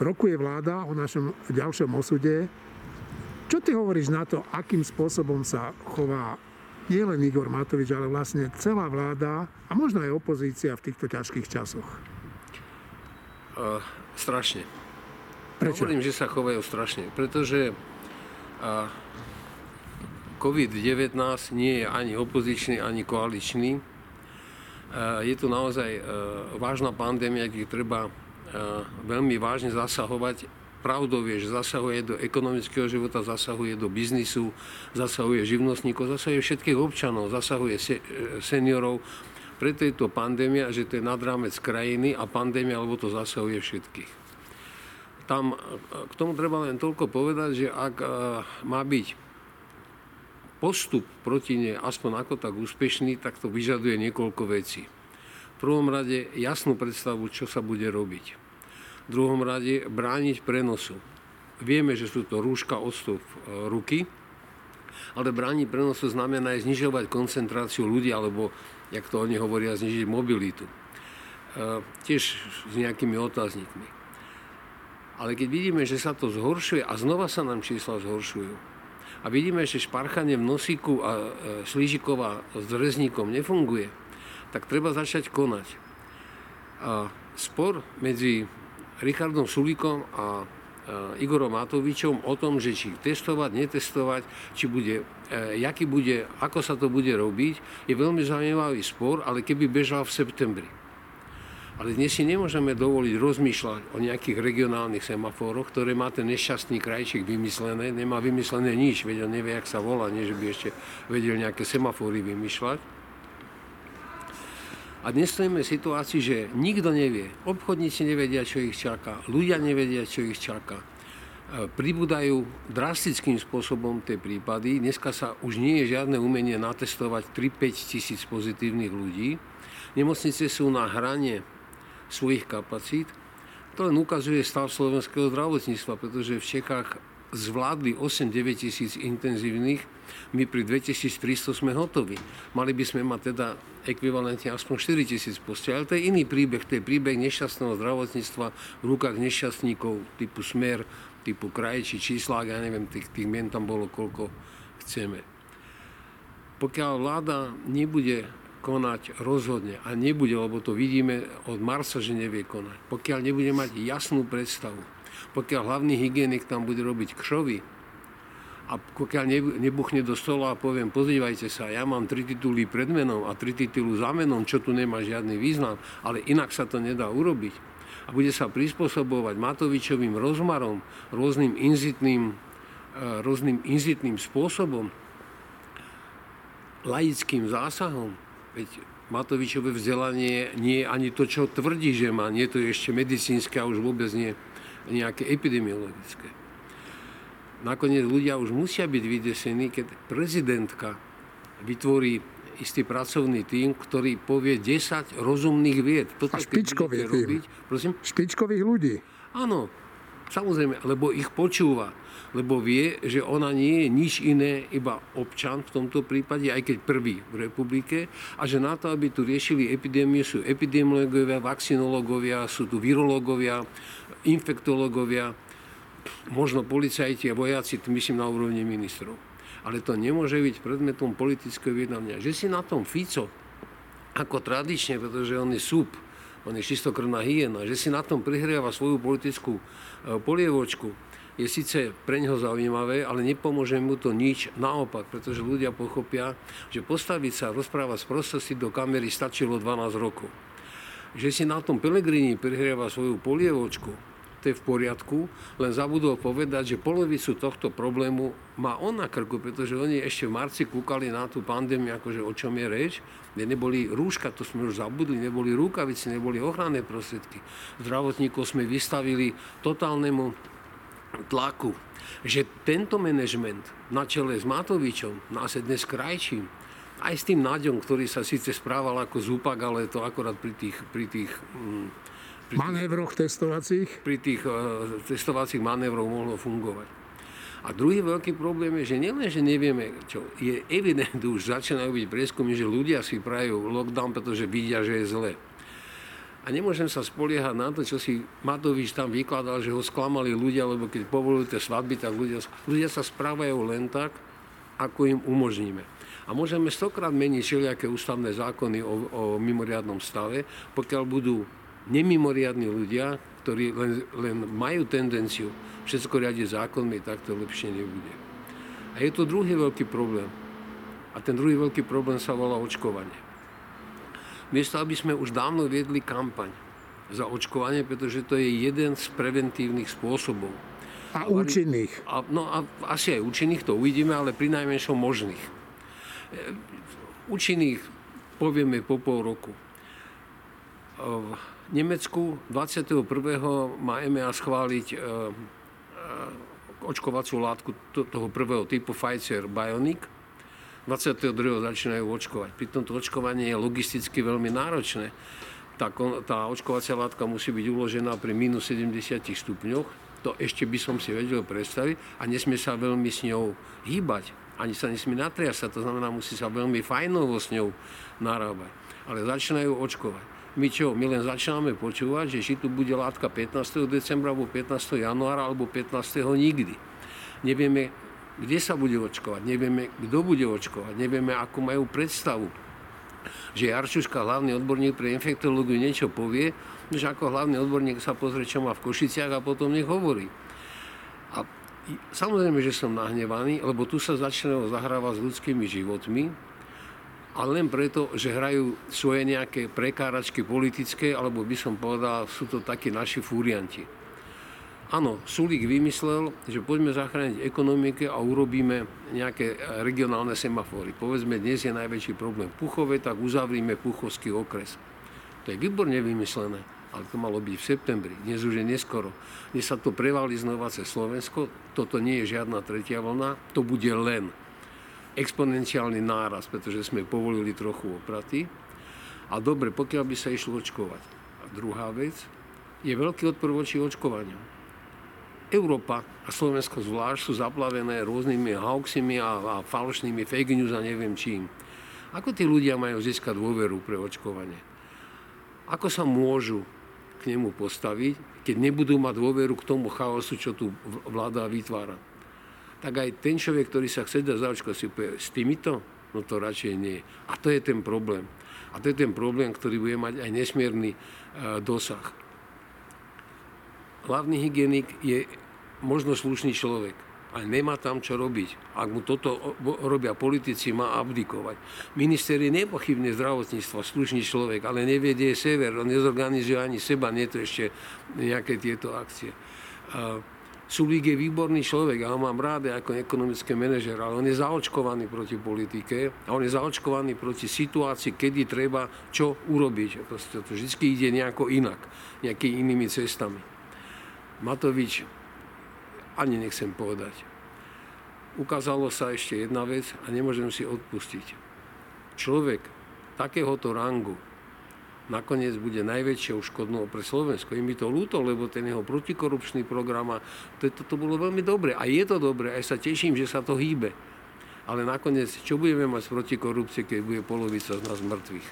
rokuje vláda o našom ďalšom osude. Čo ty hovoríš na to, akým spôsobom sa chová nielen Igor Matovič, ale vlastne celá vláda a možno aj opozícia v týchto ťažkých časoch? Uh, strašne. Prečo? Hovorím, že sa chovajú strašne, pretože uh, COVID-19 nie je ani opozičný, ani koaličný. Uh, je to naozaj uh, vážna pandémia, kde treba veľmi vážne zasahovať Pravdou je, že zasahuje do ekonomického života, zasahuje do biznisu, zasahuje živnostníkov, zasahuje všetkých občanov, zasahuje se, e, seniorov. Preto je to pandémia, že to je nad rámec krajiny a pandémia, lebo to zasahuje všetkých. Tam, e, k tomu treba len toľko povedať, že ak e, má byť postup proti nej aspoň ako tak úspešný, tak to vyžaduje niekoľko vecí. Prvom rade jasnú predstavu, čo sa bude robiť v druhom rade brániť prenosu. Vieme, že sú to rúška, odstup e, ruky, ale brániť prenosu znamená aj znižovať koncentráciu ľudí, alebo, jak to oni hovoria, znižiť mobilitu. E, tiež s nejakými otáznikmi. Ale keď vidíme, že sa to zhoršuje a znova sa nám čísla zhoršujú, a vidíme, že šparchanie v nosíku a e, slížikova s rezníkom nefunguje, tak treba začať konať. A spor medzi Richardom Sulíkom a Igorom Matovičom o tom, že či testovať, netestovať, či bude, e, jaký bude, ako sa to bude robiť, je veľmi zaujímavý spor, ale keby bežal v septembri. Ale dnes si nemôžeme dovoliť rozmýšľať o nejakých regionálnych semafóroch, ktoré má ten nešťastný krajčík vymyslené. Nemá vymyslené nič, veď on nevie, jak sa volá, nie že by ešte vedel nejaké semafóry vymýšľať. A dnes stojíme v situácii, že nikto nevie. Obchodníci nevedia, čo ich čaká. Ľudia nevedia, čo ich čaká. E, pribúdajú drastickým spôsobom tie prípady. Dneska sa už nie je žiadne umenie natestovať 3-5 tisíc pozitívnych ľudí. Nemocnice sú na hrane svojich kapacít. To len ukazuje stav slovenského zdravotníctva, pretože v Čechách zvládli 8-9 tisíc intenzívnych, my pri 2300 sme hotoví. Mali by sme mať teda ekvivalentne aspoň 4 tisíc postel. Ale to je iný príbeh, to je príbeh nešťastného zdravotníctva v rukách nešťastníkov typu Smer, typu Kraj či Číslák, ja neviem, tých, tých mien tam bolo koľko chceme. Pokiaľ vláda nebude konať rozhodne a nebude, lebo to vidíme od Marsa, že nevie konať, pokiaľ nebude mať jasnú predstavu, pokiaľ hlavný hygienik tam bude robiť kšovy a pokiaľ nebuchne do stola a poviem, pozrívajte sa, ja mám tri tituly pred menom a tri tituly za menom, čo tu nemá žiadny význam, ale inak sa to nedá urobiť. A bude sa prispôsobovať Matovičovým rozmarom, rôznym inzitným, e, rôznym inzitným spôsobom, laickým zásahom. Veď Matovičové vzdelanie nie je ani to, čo tvrdí, že má. Nie to je ešte medicínske a už vôbec nie nejaké epidemiologické. Nakoniec ľudia už musia byť vydesení, keď prezidentka vytvorí istý pracovný tým, ktorý povie 10 rozumných vied. Toto, a špičkových robiť, prosím? Špičkových ľudí. Áno, samozrejme, lebo ich počúva lebo vie, že ona nie je nič iné, iba občan v tomto prípade, aj keď prvý v republike, a že na to, aby tu riešili epidémiu, sú epidemiológovia, vakcinológovia, sú tu virológovia, infektológovia, možno policajti a vojaci, myslím na úrovni ministrov. Ale to nemôže byť predmetom politického vyjednania. Že si na tom Fico, ako tradične, pretože on je súb, on je čistokrvná hyena, že si na tom prihrieva svoju politickú e, polievočku, je síce pre neho zaujímavé, ale nepomôže mu to nič. Naopak, pretože ľudia pochopia, že postaviť sa a rozprávať z prostosti do kamery stačilo 12 rokov. Že si na tom Pelegrini prihrieva svoju polievočku, to je v poriadku, len zabudol povedať, že polovicu tohto problému má on na krku, pretože oni ešte v marci kúkali na tú pandémiu, akože o čom je reč, kde neboli rúška, to sme už zabudli, neboli rúkavice, neboli ochranné prostriedky. Zdravotníkov sme vystavili totálnemu tlaku, že tento manažment na čele s Matovičom nás je dnes krajčím, aj s tým Naďom, ktorý sa síce správal ako zúpak, ale to akorát pri tých, pri tých mm, pri manévroch testovacích? Pri tých uh, testovacích manévroch mohlo fungovať. A druhý veľký problém je, že nielen, že nevieme, čo je evidentné, už začínajú byť prieskumy, že ľudia si prajú lockdown, pretože vidia, že je zle. A nemôžem sa spoliehať na to, čo si Matovič tam vykladal, že ho sklamali ľudia, lebo keď povolujú tie svadby, tak ľudia, ľudia sa správajú len tak, ako im umožníme. A môžeme stokrát meniť všelijaké ústavné zákony o, o mimoriadnom stave, pokiaľ budú nemimoriadní ľudia, ktorí len, len majú tendenciu všetko riadiť zákonmi, tak to lepšie nebude. A je to druhý veľký problém. A ten druhý veľký problém sa volá očkovanie. Miesto, aby sme už dávno viedli kampaň za očkovanie, pretože to je jeden z preventívnych spôsobov. A účinných. A, no a asi aj účinných, to uvidíme, ale pri najmenšom možných. E, Účinných povieme po pol roku. V Nemecku 21. má EMEA schváliť e, e, očkovaciu látku to- toho prvého typu Pfizer Bionic. 22. začínajú očkovať. Pritom to očkovanie je logisticky veľmi náročné. Tá, tá očkovacia látka musí byť uložená pri minus 70 stupňoch. To ešte by som si vedel predstaviť a nesmie sa veľmi s ňou hýbať. Ani sa nesmie natriasať, to znamená, musí sa veľmi fajnovo s ňou narábať. Ale začínajú očkovať. My čo? My len začíname počúvať, že či tu bude látka 15. decembra, alebo 15. januára, alebo 15. nikdy. Nevieme, kde sa bude očkovať, nevieme, kto bude očkovať, nevieme, akú majú predstavu. Že Jarčuška, hlavný odborník pre infektológiu, niečo povie, že ako hlavný odborník sa pozrie, čo má v Košiciach a potom nech hovorí. A samozrejme, že som nahnevaný, lebo tu sa začínajú zahrávať s ľudskými životmi, ale len preto, že hrajú svoje nejaké prekáračky politické, alebo by som povedal, sú to takí naši fúrianti. Áno, Sulík vymyslel, že poďme zachrániť ekonomiku a urobíme nejaké regionálne semafóry. Povedzme, dnes je najväčší problém Puchove, tak uzavrime Puchovský okres. To je výborne vymyslené, ale to malo byť v septembri. Dnes už je neskoro. Dnes sa to prevalí znova cez Slovensko. Toto nie je žiadna tretia vlna, to bude len exponenciálny náraz, pretože sme povolili trochu opraty. A dobre, pokiaľ by sa išlo očkovať. A druhá vec, je veľký odpor voči očkovaniu. Európa a Slovensko zvlášť sú zaplavené rôznymi hoaximi a, a falošnými fake news a neviem čím. Ako tí ľudia majú získať dôveru pre očkovanie? Ako sa môžu k nemu postaviť, keď nebudú mať dôveru k tomu chaosu, čo tu vláda vytvára? Tak aj ten človek, ktorý sa chce dať zaočkovať, si povie, s týmito? No to radšej nie. A to je ten problém. A to je ten problém, ktorý bude mať aj nesmierny e, dosah hlavný hygienik je možno slušný človek, ale nemá tam čo robiť. Ak mu toto robia politici, má abdikovať. Minister je nepochybne zdravotníctva, slušný človek, ale nevedie sever, on nezorganizuje ani seba, nie to ešte nejaké tieto akcie. A Sulík je výborný človek, ja ho mám rád ako ekonomický manažer, ale on je zaočkovaný proti politike a on je zaočkovaný proti situácii, kedy treba čo urobiť. Proste to vždy ide nejako inak, nejakými inými cestami. Matovič, ani nechcem povedať. Ukázalo sa ešte jedna vec a nemôžem si odpustiť. Človek takéhoto rangu nakoniec bude najväčšou škodnou pre Slovensko. Je mi to ľúto, lebo ten jeho protikorupčný program, a to, to, to bolo veľmi dobre. A je to dobre, aj sa teším, že sa to hýbe. Ale nakoniec, čo budeme mať z protikorupcie, keď bude polovica z nás mŕtvych?